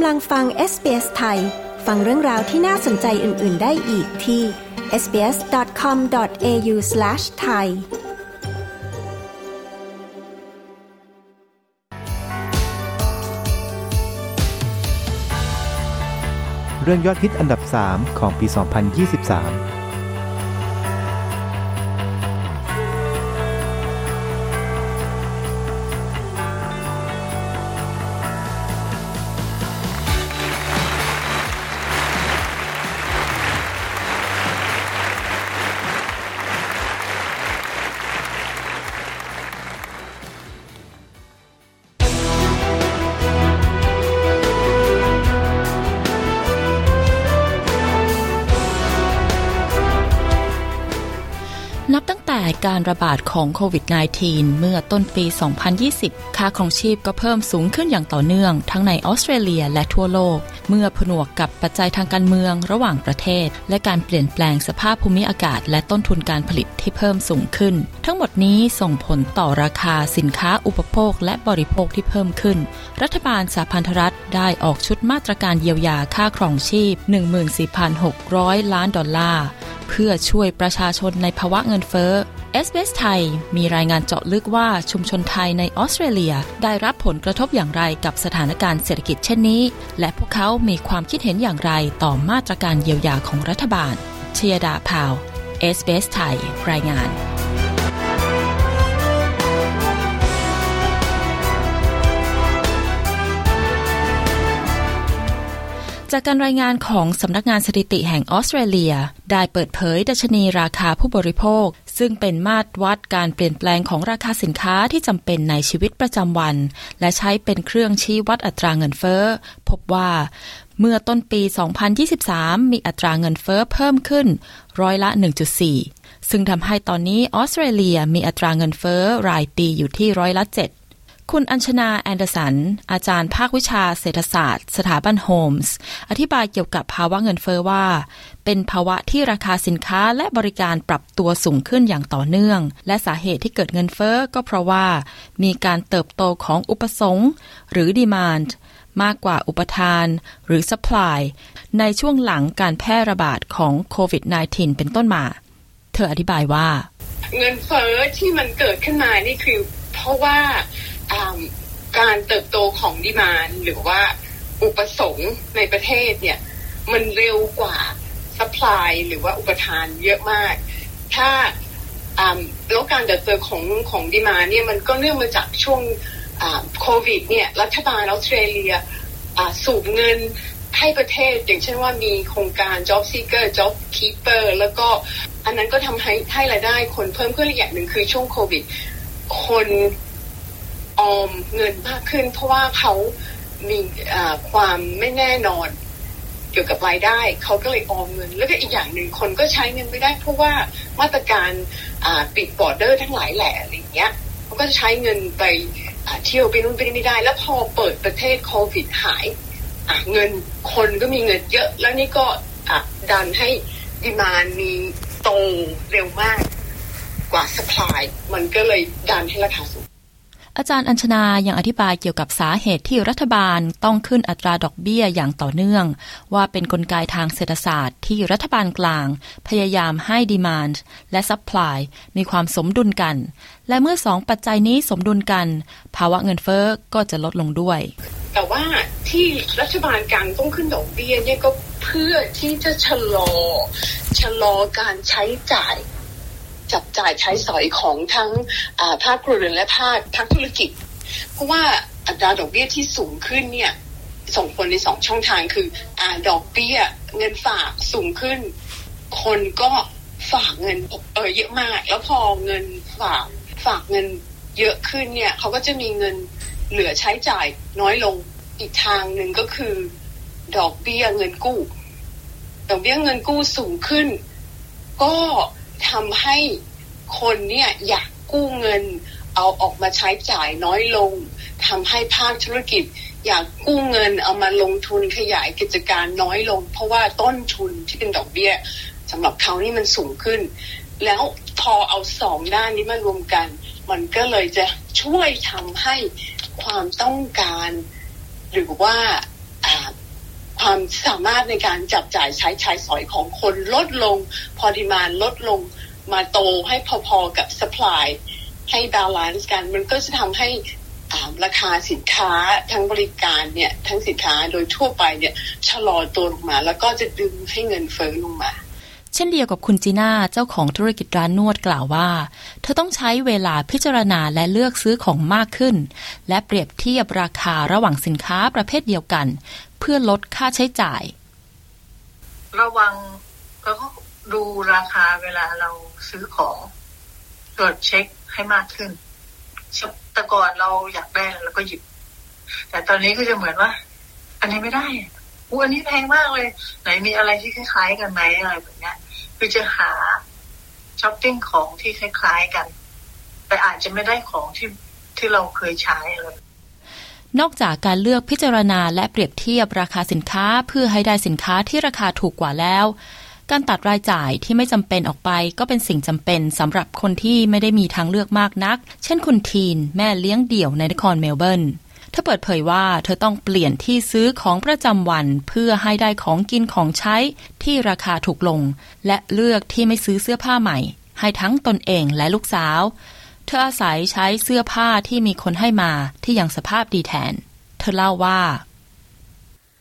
กำลังฟัง SBS ไทย ฟังเรื่องราวที่น่าสนใจอื่น ๆ ได้อีกที่ sbs.com.au/thai เรื่องยอดฮิตอันดับ 3 ของปี 2023 การระบาดของโควิด -19 เมื่อต้นปี 2020 ค่าของชีพก็เพิ่มสูงขึ้นอย่างต่อเนื่อง ทั้งในออสเตรเลียและทั่วโลก เมื่อผนวกกับปัจจัยทางการเมืองระหว่างประเทศ และการเปลี่ยนแปลงสภาพภูมิอากาศ และต้นทุนการผลิตที่เพิ่มสูงขึ้น ทั้งหมดนี้ส่งผลต่อราคาสินค้าอุปโภค และบริโภคที่เพิ่มขึ้น รัฐบาลสหพันธรัฐได้ออกชุดมาตรการเยียวยาค่าครองชีพ 14,600 ล้านดอลลาร์เพื่อช่วยประชาชนในภาวะเงินเฟ้อ เอสบีเอสไทยมีรายงานเจาะลึกว่าชุมชนไทยในออสเตรเลีย ได้รับผลกระทบอย่างไรกับสถานการณ์เศรษฐกิจเช่นนี้ และพวกเขามีความคิดเห็นอย่างไรต่อมาตรการเยียวยาของรัฐบาลชยดาพาวเวลล์ เอสบีเอสไทยรายงานจากการรายงานของสำนักงานสถิติแห่งออสเตรเลีย ได้เปิดเผยดัชนีราคาผู้บริโภค ซึ่งเป็นมาตรวัดการเปลี่ยนแปลงของราคาสินค้าที่จำเป็นในชีวิตประจำวัน และใช้เป็นเครื่องชี้วัดอัตราเงินเฟ้อ พบว่าเมื่อต้นปี 2023 มีอัตราเงินเฟ้อเพิ่มขึ้นร้อยละ 1.4 ซึ่งทำให้ตอนนี้ออสเตรเลียมีอัตราเงินเฟ้อรายปีอยู่ที่ร้อยละ 7 คุณอัญชนาแอนเดอร์สัน อาจารย์ภาควิชาเศรษฐศาสตร์ สถาบันโฮมส์ อธิบายเกี่ยวกับภาวะเงินเฟ้อว่า เป็นภาวะที่ราคาสินค้าและบริการปรับตัวสูงขึ้นอย่างต่อเนื่อง และสาเหตุที่เกิดเงินเฟ้อก็เพราะว่า มีการเติบโตของอุปสงค์หรือ demand มากกว่าอุปทานหรือ supply ในช่วงหลังการแพร่ระบาดของโควิด -19 เป็นต้นมา เธออธิบายว่า เงินเฟ้อที่มันเกิดขึ้นมานี่คือ เพราะว่า การเติบโตของ demand หรือว่าอุปสงค์ในประเทศเนี่ย มันเร็วกว่า supply หรือว่าอุปทานเยอะมาก ถ้าแล้วการเติบโตของของ demand เนี่ยมันก็เนื่องมาจากช่วงโควิดเนี่ยรัฐบาลออสเตรเลียสูบเงินให้ประเทศ อย่างเช่นว่ามีโครงการ Job Seeker Job Keeper แล้วก็อันนั้นก็ทำให้ให้รายได้คนเพิ่มขึ้นอีกอย่างหนึ่งคือช่วงโควิด คน ออมเงินมากขึ้น เพราะว่าเขามีความไม่แน่นอนเกี่ยวกับรายได้เขาก็เลยออมเงิน แล้วก็อีกอย่างหนึ่งคนก็ใช้เงินไม่ได้ เพราะว่ามาตรการปิดบอร์เดอร์ทั้งหลายแหล่อะไรเงี้ยเขาก็จะใช้เงินไปเที่ยวไปนู่นไปนี่ไม่ได้ แล้วพอเปิดประเทศโควิดหายเงินคนก็มีเงินเยอะ แล้วนี่ก็ดันให้ demand มีโตเร็วมากกว่า supply มันก็เลยดันให้ราคาสูง อาจารย์อัญชนายังอธิบายเกี่ยวกับสาเหตุที่รัฐบาลต้องขึ้นอัตราดอกเบี้ยอย่างต่อเนื่อง ว่าเป็นกลไกทางเศรษฐศาสตร์ที่รัฐบาลกลาง พยายามให้ demand และ supply มีความสมดุลกัน และเมื่อสองปัจจัยนี้สมดุลกัน ภาวะเงินเฟอ้อก็จะลดลงด้วย แต่ว่าที่รัฐบาลกลางต้องขึ้นดอกเบี้ยเนี่ยก็เพื่อที่จะชะลอชะลอการใช้จ่าย จับจ่ายใช้สอยของทั้งภาคครัวเรือนและภาคภาคธุรกิจ เพราะว่าอัตราดอกเบี้ยที่สูงขึ้นเนี่ยส่งผลในสองช่องทางคืออดอกเบี้ยเงินฝากสูงขึ้น คนก็ฝากเงินเออเยอะมาก แล้วพอเงินฝากฝากเงินเยอะขึ้นเนี่ยเขาก็จะมีเงินเหลือใช้จ่ายน้อยลงอีกทางหนึ่งก็คือ ดอกเบี้ยเงินกู้ ดอกเบี้ยเงินกู้สูงขึ้น ก็ ทำให้คนเนี่ยอยากกู้เงิน เอาออกมาใช้จ่ายน้อยลงทำให้ภาคธุรกิจ อยากกู้เงินเอามาลงทุนขยายกิจการน้อยลง เพราะว่าต้นทุนที่เป็นดอกเบี้ยสำหรับเขานี่มันสูงขึ้น แล้วพอเอาสองด้านนี้มารวมกัน มันก็เลยจะช่วยทำให้ความต้องการ หรือว่า ความสามารถในการจับจ่ายใช้ใช้สอยของคนลดลง พอ demand ลดลงมาโตให้พอๆกับ supply ให้ balance กัน มันก็จะทำให้ราคาสินค้าทั้งบริการเนี่ยทั้งสินค้าโดยทั่วไปเนี่ยชะลอตัวลงมา แล้วก็จะดึงให้เงินเฟ้อลงมา ช่นเดียวกับคุณจีน่าเจ้าของธุรกิจร้านนวดกล่าวว่า เธอต้องใช้เวลาพิจารณาและเลือกซื้อของมากขึ้น และเปรียบเทียบราคาระหว่างสินค้าประเภทเดียวกัน เพื่อลดค่าใช้จ่าย ระวังก็ดูราคาเวลาเราซื้อของตรวจเช็คให้มากขึ้นแต่ก่อนเราอยากได้เราก็หยิบ แต่ตอนนี้ก็จะเหมือนว่า อันนี้ไม่ได้อู้อันนี้แพงมากเลย ไหนมีอะไรที่คล้ายๆกันไหมอะไรแบบนี้ คือจะหาช้อปปิ้งของที่คล้ายๆกัน แต่อาจจะไม่ได้ของที่ที่เราเคยใช้เลยนอกจากการเลือกพิจารณาและเปรียบเทียบราคาสินค้าเพื่อให้ได้สินค้าที่ราคาถูกกว่าแล้ว การตัดรายจ่ายที่ไม่จำเป็นออกไปก็เป็นสิ่งจำเป็นสำหรับคนที่ไม่ได้มีทางเลือกมากนัก เช่นคุณทีน แม่เลี้ยงเดี่ยวในนครเมลเบิร์น เธอเปิดเผยว่าเธอต้องเปลี่ยนที่ซื้อของประจำวันเพื่อให้ได้ของกินของใช้ที่ราคาถูกลง และเลือกที่ไม่ซื้อเสื้อผ้าใหม่ ให้ทั้งตนเองและลูกสาว เธออาศัยใช้เสื้อผ้าที่มีคนให้มาที่ยังสภาพดีแทน เธอเล่าว่า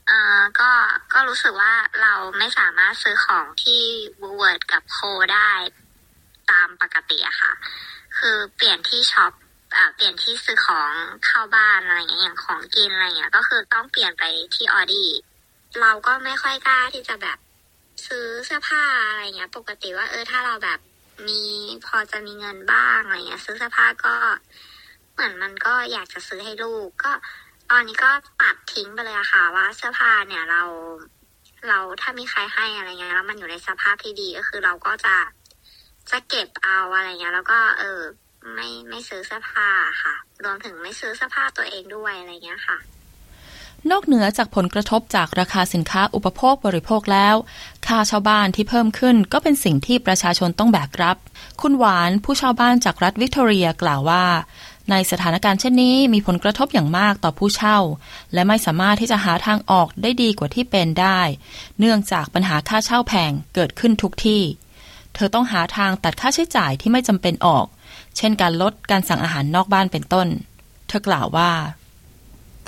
อ่าก็ก็รู้สึกว่าเราไม่สามารถซื้อของที่บูเวิร์ดกับโคได้ตามปกติอะค่ะ คือเปลี่ยนที่ช็อป เปลี่ยนที่ซื้อของเข้าบ้านอะไรเงี้ยอย่างของกินอะไรเงี้ยก็คือต้องเปลี่ยนไปที่ออดี้เราก็ไม่ค่อยกล้าที่จะแบบซื้อเสื้อผ้าอะไรเงี้ย ปกติว่าเออถ้าเราแบบมีพอจะมีเงินบ้างอะไรเงี้ย ซื้อเสื้อผ้าก็ เหมือนมันก็อยากจะซื้อให้ลูก ก็ตอนนี้ก็ตัดทิ้งไปเลยอะค่ะว่าเสื้อผ้าเนี่ยเรา เราถ้ามีใครให้อะไรเงี้ยแล้วมันอยู่ในสภาพที่ดีก็คือเราก็จะจะเก็บเอาอะไรเงี้ย แล้วก็เออ ไม่ไม่ซื้อเสื้อผ้าค่ะ รวมถึงไม่ซื้อเสื้อผ้าตัวเองด้วยอะไรเงี้ยค่ะ นอกเหนือจากผลกระทบจากราคาสินค้าอุปโภคบริโภคแล้ว ค่าชาวบ้านที่เพิ่มขึ้นก็เป็นสิ่งที่ประชาชนต้องแบกรับ คุณหวานผู้ชาวบ้านจากรัฐวิกตอเรียกล่าวว่า ในสถานการณ์เช่นนี้มีผลกระทบอย่างมากต่อผู้เช่า และไม่สามารถที่จะหาทางออกได้ดีกว่าที่เป็นได้ เนื่องจากปัญหาค่าเช่าแพงเกิดขึ้นทุกที่ เธอต้องหาทางตัดค่าใช้จ่ายที่ไม่จำเป็นออก เช่นการลดการสั่งอาหารนอกบ้านเป็นต้น เธอกล่าวว่า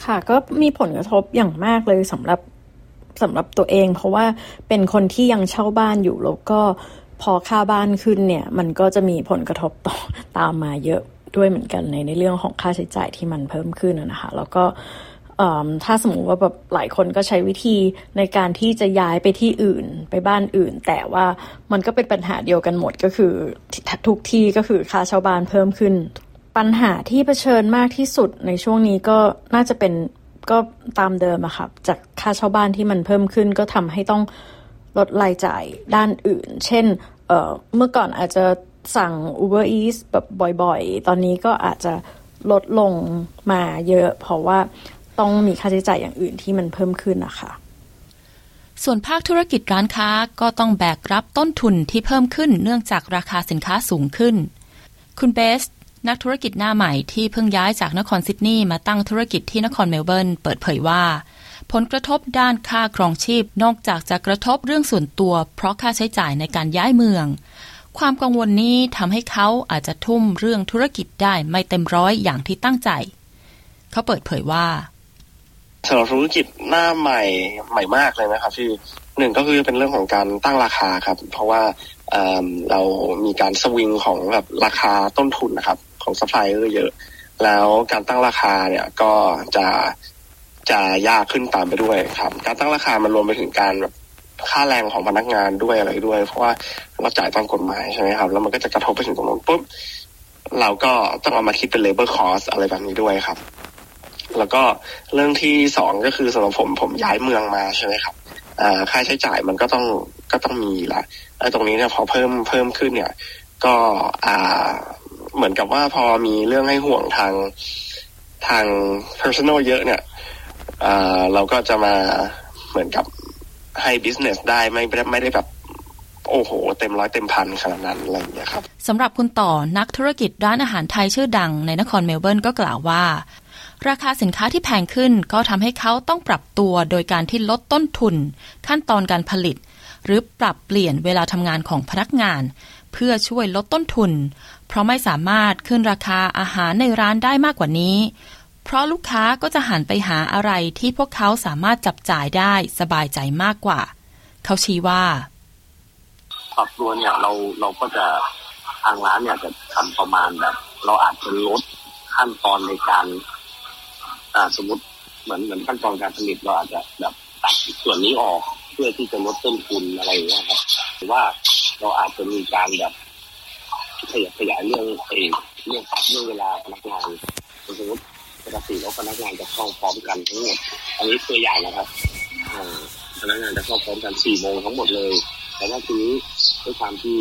ค่ะก็มีผลกระทบอย่างมากเลยสำหรับสำหรับตัวเอง เพราะว่าเป็นคนที่ยังเช่าบ้านอยู่แล้วก็พอค่าบ้านขึ้นเนี่ย มันก็จะมีผลกระทบต่อตามมาเยอะด้วยเหมือนกันในในเรื่องของค่าใช้จ่ายที่มันเพิ่มขึ้นนะคะ แล้วก็ ถ้าสมมติว่าแบบหลายคนก็ใช้วิธีในการที่จะย้ายไปที่อื่นไปบ้านอื่น แต่ว่ามันก็เป็นปัญหาเดียวกันหมดก็คือทุกที่ก็คือค่าเช่าบ้านเพิ่มขึ้น ปัญหาที่เผชิญมากที่สุดในช่วงนี้ก็น่าจะเป็นก็ตามเดิมอะค่ะจากค่าเช่าบ้านที่มันเพิ่มขึ้น ก็ทำให้ต้องลดรายจ่ายด้านอื่น เช่นเเมื่อก่อนอาจจะสั่ง Uber Eats แบบบ่อยๆ ตอนนี้ก็อาจจะลดลงมาเยอะ เพราะว่า ต้องมีค่าใช้จ่ายอย่างอื่นที่มันเพิ่มขึ้นนะคะส่วนภาคธุรกิจร้านค้าก็ต้องแบกรับต้นทุนที่เพิ่มขึ้นเนื่องจากราคาสินค้าสูงขึ้น คุณเบส นักธุรกิจหน้าใหม่ที่เพิ่งย้ายจากนครซิดนีย์มาตั้งธุรกิจที่นครเมลเบิร์นเปิดเผยว่า ผลกระทบด้านค่าครองชีพนอกจากจะกระทบเรื่องส่วนตัว เพราะค่าใช้จ่ายในการย้ายเมือง ความกังวลนี้ทำให้เขาอาจจะทุ่มเรื่องธุรกิจได้ไม่เต็มร้อยอย่างที่ตั้งใจ เขาเปิดเผยว่า สำหรับธุรกิจหน้าใหม่ใหม่มากเลยนะครับที่หนึ่งก็คือเป็นเรื่องของการตั้งราคาครับ เพราะว่าเรามีการสวิงของแบบราคาต้นทุนนะครับ ของซัพพลายเออร์เยอะ แล้วการตั้งราคาเนี่ยก็จะจะยากขึ้นตามไปด้วยครับ การตั้งราคามันรวมไปถึงการแบบค่าแรงของพนักงานด้วยอะไรด้วย เพราะว่าเราจ่ายตามกฎหมายใช่ไหมครับ แล้วมันก็จะกระทบไปถึงตรงนั้นปุ๊บเราก็ต้องเอามาคิดเป็น labor cost อะไรแบบนี้ด้วยครับ แล้วก็เรื่องที่สองก็คือสำหรับผมผมย้ายเมืองมาใช่ไหมครับค่าใช้จ่ายมันก็ต้องก็ต้องมีละไอ้ตรงนี้เนี่ยพอเพิ่มเพิ่มขึ้นเนี่ย ก็อ่าเหมือนกับว่าพอมีเรื่องให้ห่วงทางทาง personal เยอะเนี่ยเราก็จะมาเหมือนกับให้บิสเนสได้ไม่ไม่ได้แบบโอ้โห เต็มร้อยเต็มพันขนาดนั้นอะไรอย่างเงี้ยครับสำหรับคุณต่อนักธุรกิจร้านอาหารไทยชื่อดังในนครเมลเบิร์นก็กล่าวว่า ราคาสินค้าที่แพงขึ้นก็ทำให้เขาต้องปรับตัวโดยการที่ลดต้นทุน ขั้นตอนการผลิต หรือปรับเปลี่ยนเวลาทำงานของพนักงาน เพื่อช่วยลดต้นทุน เพราะไม่สามารถขึ้นราคาอาหารในร้านได้มากกว่านี้ เพราะลูกค้าก็จะหันไปหาอะไรที่พวกเขาสามารถจับจ่ายได้สบายใจมากกว่า เขาชี้ว่าปรับตัวเนี่ยเราเราก็จะทางร้านเนี่ยจะทำประมาณแบบ เราอาจจะลดขั้นตอนในการ อ่าสมมติเหมือนเหมือนขั้นตอนการผลิตเราอาจจะแบบตัดส่วนนี้ออกเพื่อที่จะลดต้นทุนอะไรอย่างเงี้ยครับหรือว่าเราอาจจะมีการแบบขยายขยายเรื่องเองเรื่องปรับเรื่องเวลาพนักงานสมมติปกติแล้วพนักงานจะเข้าพร้อมกันทั้งหมดอันนี้ตัวอย่างนะครับพนักงานจะเข้าพร้อมกันสี่โมงทั้งหมดเลย แต่ว่าทีนี้ด้วยความที่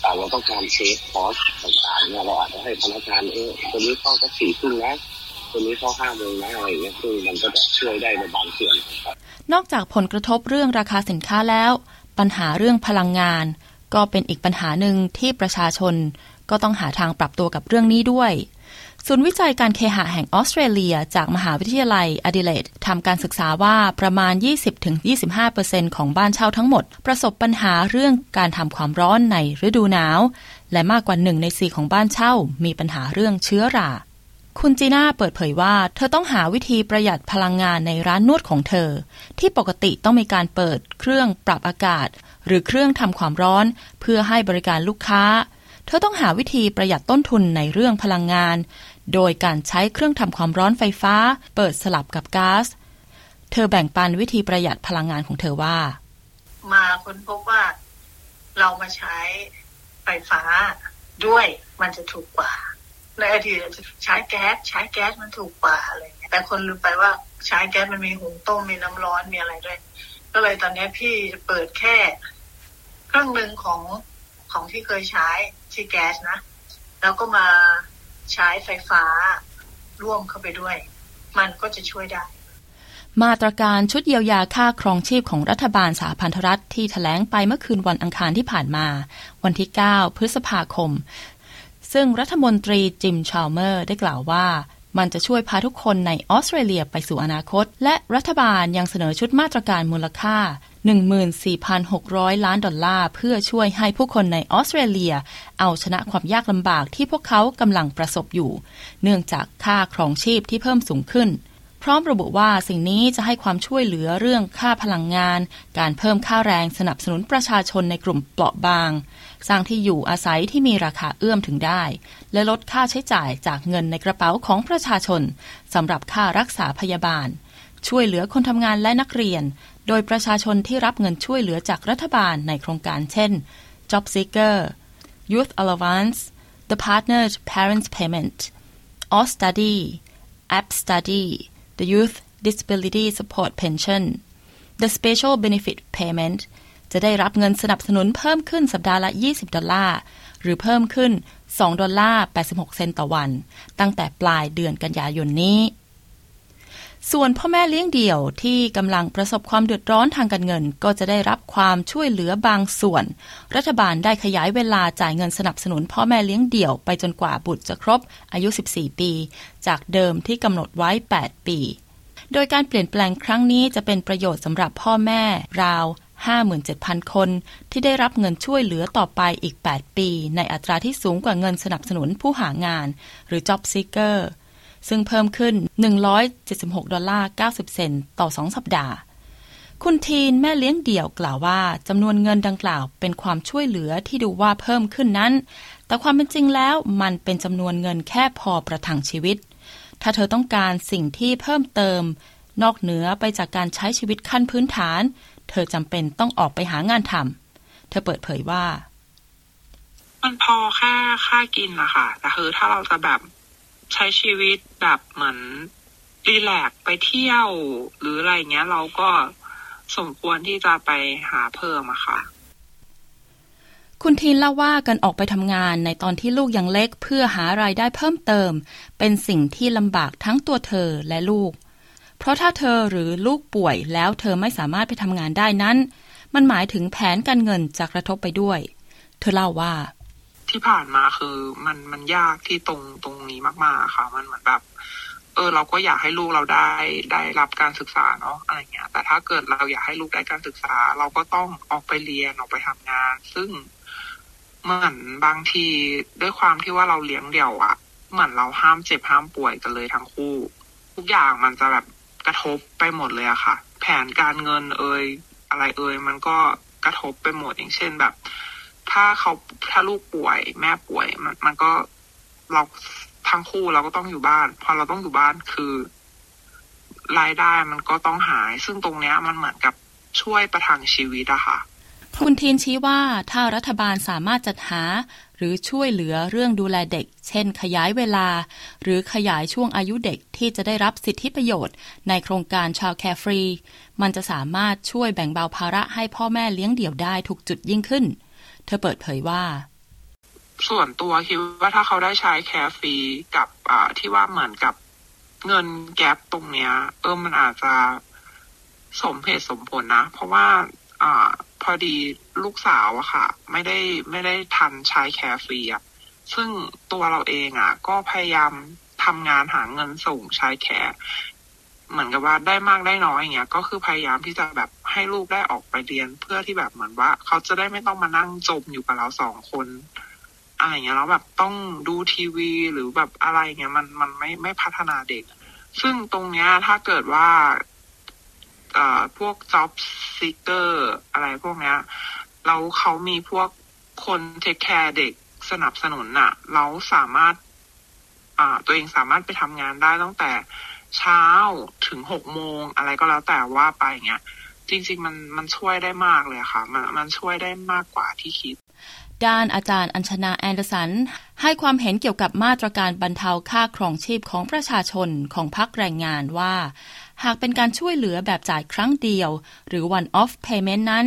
แต่เราต้องการเซฟคอสต่างๆเนี่ยเราอาจจะให้พนักงานเออตัวนี้เข้าสักสี่ครึ่งนะ ตัวนี้เข้าห้าโมงนะอะไรอย่างเงี้ยซึ่งมันก็จะช่วยได้ในบางส่วนครับนอกจากผลกระทบเรื่องราคาสินค้าแล้ว ปัญหาเรื่องพลังงาน ก็เป็นอีกปัญหาหนึ่งที่ประชาชน ก็ต้องหาทางปรับตัวกับเรื่องนี้ด้วยศูนย์วิจัยการเคหะแห่งออสเตรเลีย จากมหาวิทยาลัยอดิเลดทำการศึกษาว่าประมาณ 20-25%ของบ้านเช่าทั้งหมด ประสบปัญหาเรื่องการทำความร้อนในฤดูหนาว และมากกว่าหนึ่งในสี่ของบ้านเช่า มีปัญหาเรื่องเชื้อรา คุณจีน่าเปิดเผยว่า เธอต้องหาวิธีประหยัดพลังงานในร้านนวดของเธอ ที่ปกติต้องมีการเปิดเครื่องปรับอากาศ หรือเครื่องทำความร้อน เพื่อให้บริการลูกค้า เธอต้องหาวิธีประหยัดต้นทุนในเรื่องพลังงาน โดยการใช้เครื่องทำความร้อนไฟฟ้า เปิดสลับกับก๊าซเธอแบ่งปันวิธีประหยัดพลังงานของเธอว่า มาค้นพบว่าเรามาใช้ไฟฟ้าด้วยมันจะถูกกว่า ในอดีตใช้แก๊สใช้แก๊สมันถูกกว่าอะไรเงี้ยแต่คนลืมไปว่าใช้แก๊สมันมีหุงต้มมีน้ำร้อนมีอะไรด้วย ก็เลยตอนนี้พี่จะเปิดแค่เครื่องหนึ่งของของที่เคยใช้ที่แก๊สนะ แล้วก็มาใช้ไฟฟ้าร่วมเข้าไปด้วย มันก็จะช่วยได้มาตรการชุดเยียวยาค่าครองชีพของรัฐบาลสหพันธรัฐที่ถแถลงไปเมื่อคืนวันอังคารที่ผ่านมา วันที่ 9 พฤษภาคม ซึ่งรัฐมนตรีจิมชาลเมอร์ได้กล่าวว่า มันจะช่วยพาทุกคนในออสเตรเลียไปสู่อนาคต และรัฐบาลยังเสนอชุดมาตรการมูลค่า 14,600 ล้านดอลลาร์ เพื่อช่วยให้ผู้คนในออสเตรเลีย เอาชนะความยากลำบากที่พวกเขากำลังประสบอยู่ เนื่องจากค่าครองชีพที่เพิ่มสูงขึ้น พร้อมระบุว่าสิ่งนี้จะให้ความช่วยเหลือเรื่องค่าพลังงาน การเพิ่มค่าแรงสนับสนุนประชาชนในกลุ่มเปราะบาง สร้างที่อยู่อาศัยที่มีราคาเอื้อมถึงได้ และลดค่าใช้จ่ายจากเงินในกระเป๋าของประชาชนสำหรับค่ารักษาพยาบาล ช่วยเหลือคนทำงานและนักเรียน โดยประชาชนที่รับเงินช่วยเหลือจากรัฐบาลในโครงการเช่น Job Seeker Youth Allowance The Partnered Parents Payment or Study App Study the Youth Disability Support Pension The Special Benefit Payment จะได้รับเงินสนับสนุนเพิ่มขึ้นสัปดาห์ละ 20 ดอลลาร์ หรือเพิ่มขึ้น 2 ดอลลาร์ 86 เซนต์ต่อวัน ตั้งแต่ปลายเดือนกันยายนนี้ ส่วนพ่อแม่เลี้ยงเดี่ยวที่กำลังประสบความเดือดร้อนทางการเงิน ก็จะได้รับความช่วยเหลือบางส่วน รัฐบาลได้ขยายเวลาจ่ายเงินสนับสนุนพ่อแม่เลี้ยงเดี่ยวไปจนกว่าบุตรจะครบอายุ 14 ปี จากเดิมที่กำหนดไว้ 8 ปี โดยการเปลี่ยนแปลงครั้งนี้จะเป็นประโยชน์สำหรับพ่อแม่ราว 57,000 คน ที่ได้รับเงินช่วยเหลือต่อไปอีก 8 ปี ในอัตราที่สูงกว่าเงินสนับสนุนผู้หางาน หรือ Job Seeker ซึ่งเพิ่มขึ้น 176 ดอลลาร์ 90 เซนต์ต่อ 2 สัปดาห์ คุณทีนแม่เลี้ยงเดี่ยวกล่าวว่าจำนวนเงินดังกล่าวเป็นความช่วยเหลือที่ดูว่าเพิ่มขึ้นนั้น แต่ความเป็นจริงแล้วมันเป็นจำนวนเงินแค่พอประทังชีวิต ถ้าเธอต้องการสิ่งที่เพิ่มเติม นอกเหนือไปจากการใช้ชีวิตขั้นพื้นฐาน เธอจำเป็นต้องออกไปหางานทำเธอเปิดเผยว่ามันพอแค่ค่ากินอะคะแต่คือถ้าเราจะแบบ ใช้ชีวิตแบบเหมือนรีแลกไปเที่ยว หรืออะไรเงี้ยเราก็สมควรที่จะไปหาเพิ่มอะค่ะ คุณทีนเล่าว่าการออกไปทำงานในตอนที่ลูกยังเล็กเพื่อหารายได้เพิ่มเติม เป็นสิ่งที่ลำบากทั้งตัวเธอและลูก เพราะถ้าเธอหรือลูกป่วยแล้วเธอไม่สามารถไปทำงานได้นั้น มันหมายถึงแผนการเงินจะกระทบไปด้วย เธอเล่าว่า ที่ผ่านมาคือมันมันยากที่ตรงตรงนี้มาก ๆ ค่ะ มันเหมือนแบบ เออ เราก็อยากให้ลูกเราได้ได้รับการศึกษาเนาะอะไรเงี้ย แต่ถ้าเกิดเราอยากให้ลูกได้การศึกษา เราก็ต้องออกไปเรียนออกไปทำงาน ซึ่งเหมือนบางทีด้วยความที่ว่าเราเลี้ยงเดี่ยวอะเหมือนเราห้ามเจ็บห้ามป่วยกันเลยทั้งคู่ ทุกอย่างมันจะแบบกระทบไปหมดเลยอะค่ะ แผนการเงินเอ่ยอะไรเอ่ยมันก็กระทบไปหมดอย่างเช่นแบบ ถ้าเขาถ้าลูกป่วย แม่ป่วยมันมันก็เราทั้งคู่เราก็ต้องอยู่บ้าน พอเราต้องอยู่บ้านคือ รายได้มันก็ต้องหาย ซึ่งตรงเนี้ยมันเหมือนกับช่วยประทังชีวิตอะค่ะคุณทีนชี้ว่าถ้ารัฐบาลสามารถจัดหา หรือช่วยเหลือเรื่องดูแลเด็ก เช่น ขยายเวลา หรือขยายช่วงอายุเด็กที่จะได้รับสิทธิประโยชน์ ในโครงการ childcare free มันจะสามารถช่วยแบ่งเบาภาระให้พ่อแม่เลี้ยงเดี่ยวได้ถูกจุดยิ่งขึ้น เธอเปิดเผยว่า ส่วนตัวคิดว่าถ้าเขาได้ childcare free กับอ่าที่ว่าเหมือนกับเงินแก๊ปตรงเนี้ย เออมันอาจจะสมเหตุสมผลนะ เพราะว่า อ่า พอดีลูกสาวอะค่ะ ไม่ได้ไม่ได้ทันใช้แคร์ฟรีอะซึ่งตัวเราเองอะก็พยายามทำงานหาเงินส่งใช้แคร์เหมือนกับว่าได้มากได้น้อยอย่างเงี้ย ก็คือพยายามที่จะแบบ ให้ลูกได้ออกไปเรียนเพื่อที่แบบเหมือนว่า เขาจะได้ไม่ต้องมานั่งจมอยู่กับเราสองคนอะไรเงี้ยแล้วแบบต้องดูทีวีหรือแบบอะไรเงี้ยมันมันไม่ไม่พัฒนาเด็ก ซึ่งตรงเนี้ยถ้าเกิดว่าเอ่อพวก job seeker อะไรพวกเนี้ยเราเขามีพวกคนเทคแคร์เด็กสนับสนุนน่ะ เราสามารถ อ่า ตัวเองสามารถไปทำงานได้ตั้งแต่เช้าถึงหกโมงอะไรก็แล้วแต่ว่าไปเงี้ย จริง ๆ มันมันช่วยได้มากเลยค่ะ มันมันช่วยได้มากกว่าที่คิด ด้านอาจารย์อัญชนาแอนเดอร์สัน ให้ความเห็นเกี่ยวกับมาตรการบรรเทาค่าครองชีพของประชาชนของพรรคแรงงานว่า หากเป็นการช่วยเหลือแบบจ่ายครั้งเดียว หรือ one off payment นั้น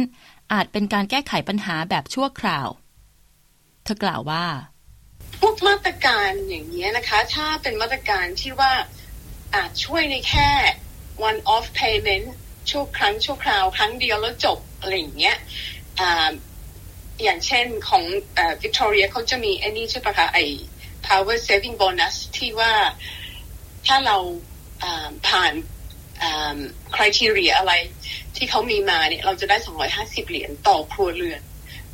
อาจเป็นการแก้ไขปัญหาแบบชั่วคราว เธอกล่าวว่า พวกมาตรการอย่างเนี้ยนะคะ ถ้าเป็นมาตรการที่ว่าอาจช่วยในแค่ one off payment ชั่วครั้งชั่วคราวครั้งเดียวแล้วจบอะไรอย่างเงี้ยอ่าอย่างเช่นของวิกตอเรียเขาจะมีไอ้นี่ใช่ปะคะไอ้ power saving bonus ที่ว่าถ้าเราผ่านคุณทีเรียอะไรที่เขามีมาเนี่ย เราจะได้ 250 เหรียญต่อครัวเรือน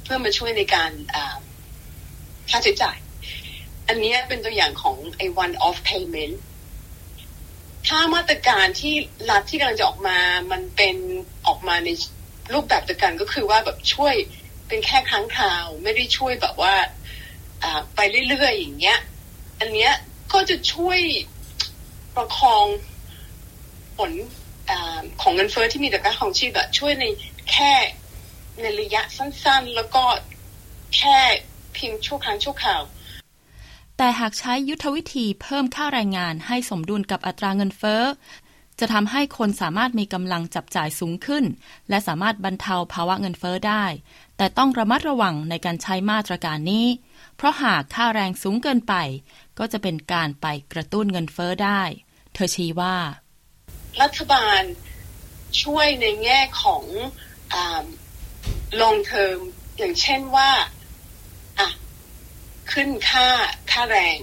เพื่อมาช่วยในการค่าใช้จ่าย อันนี้เป็นตัวอย่างของไอ้ one off payment ถ้ามาตรการที่รัฐที่กำลังจะออกมา มันเป็นออกมาในรูปแบบเดียวกันก็คือว่าแบบช่วยเป็นแค่ครั้งคราว ไม่ได้ช่วยแบบว่าไปเรื่อยๆอย่างเงี้ย อันเนี้ยก็จะช่วยประคองผลอของเงินเฟ้อที่มีต่อการของชีพแบบช่วยในแค่ในระยะสั้นๆ แล้วก็แค่เพียงชั่วครั้งชั่วคราว แต่หากใช้ยุทธวิธีเพิ่มค่าแรงงานให้สมดุลกับอัตราเงินเฟ้อ จะทำให้คนสามารถมีกำลังจับจ่ายสูงขึ้น และสามารถบรรเทาภาวะเงินเฟ้อได้ แต่ต้องระมัดระวังในการใช้มาตรการนี้ เพราะหากค่าแรงสูงเกินไป ก็จะเป็นการไปกระตุ้นเงินเฟ้อได้ เธอชี้ว่า รัฐบาลช่วยในแง่ของลงเทอมอย่างเช่นว่า ขึ้นค่าค่าแรง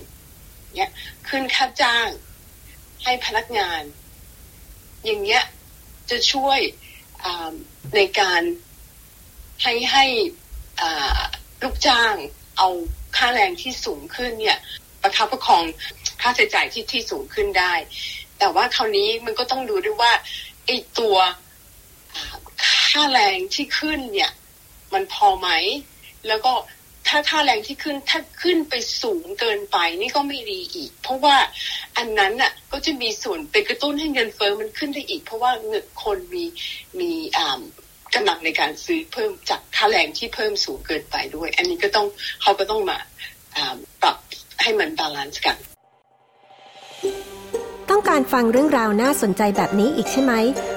เนี่ยขึ้นค่าจ้าง ให้พนักงาน อย่างเงี้ยจะช่วยในการให้ให้ลูกจ้างเอาค่าแรงที่สูงขึ้นเนี่ยประคับประคองค่าใช้จ่ายที่ที่สูงขึ้นได้ แต่ว่าคราวนี้มันก็ต้องดูด้วยว่าไอ้ตัวค่าแรงที่ขึ้นเนี่ย มันพอไหม แล้วก็ ถ้าค่าแรงที่ขึ้นถ้าขึ้นไปสูงเกินไปนี่ก็ไม่ดีอีก เพราะว่าอันนั้นน่ะก็จะมีส่วนไปกระตุ้นให้เงินเฟ้อมันขึ้นได้อีก เพราะว่าเงินคนมีมีอ่ากำลังในการซื้อเพิ่มจากค่าแรงที่เพิ่มสูงเกินไปด้วย อันนี้ก็ต้องเขาก็ต้องมาปรับให้มัน balance กัน ต้องการฟังเรื่องราวน่าสนใจแบบนี้อีกใช่ไหม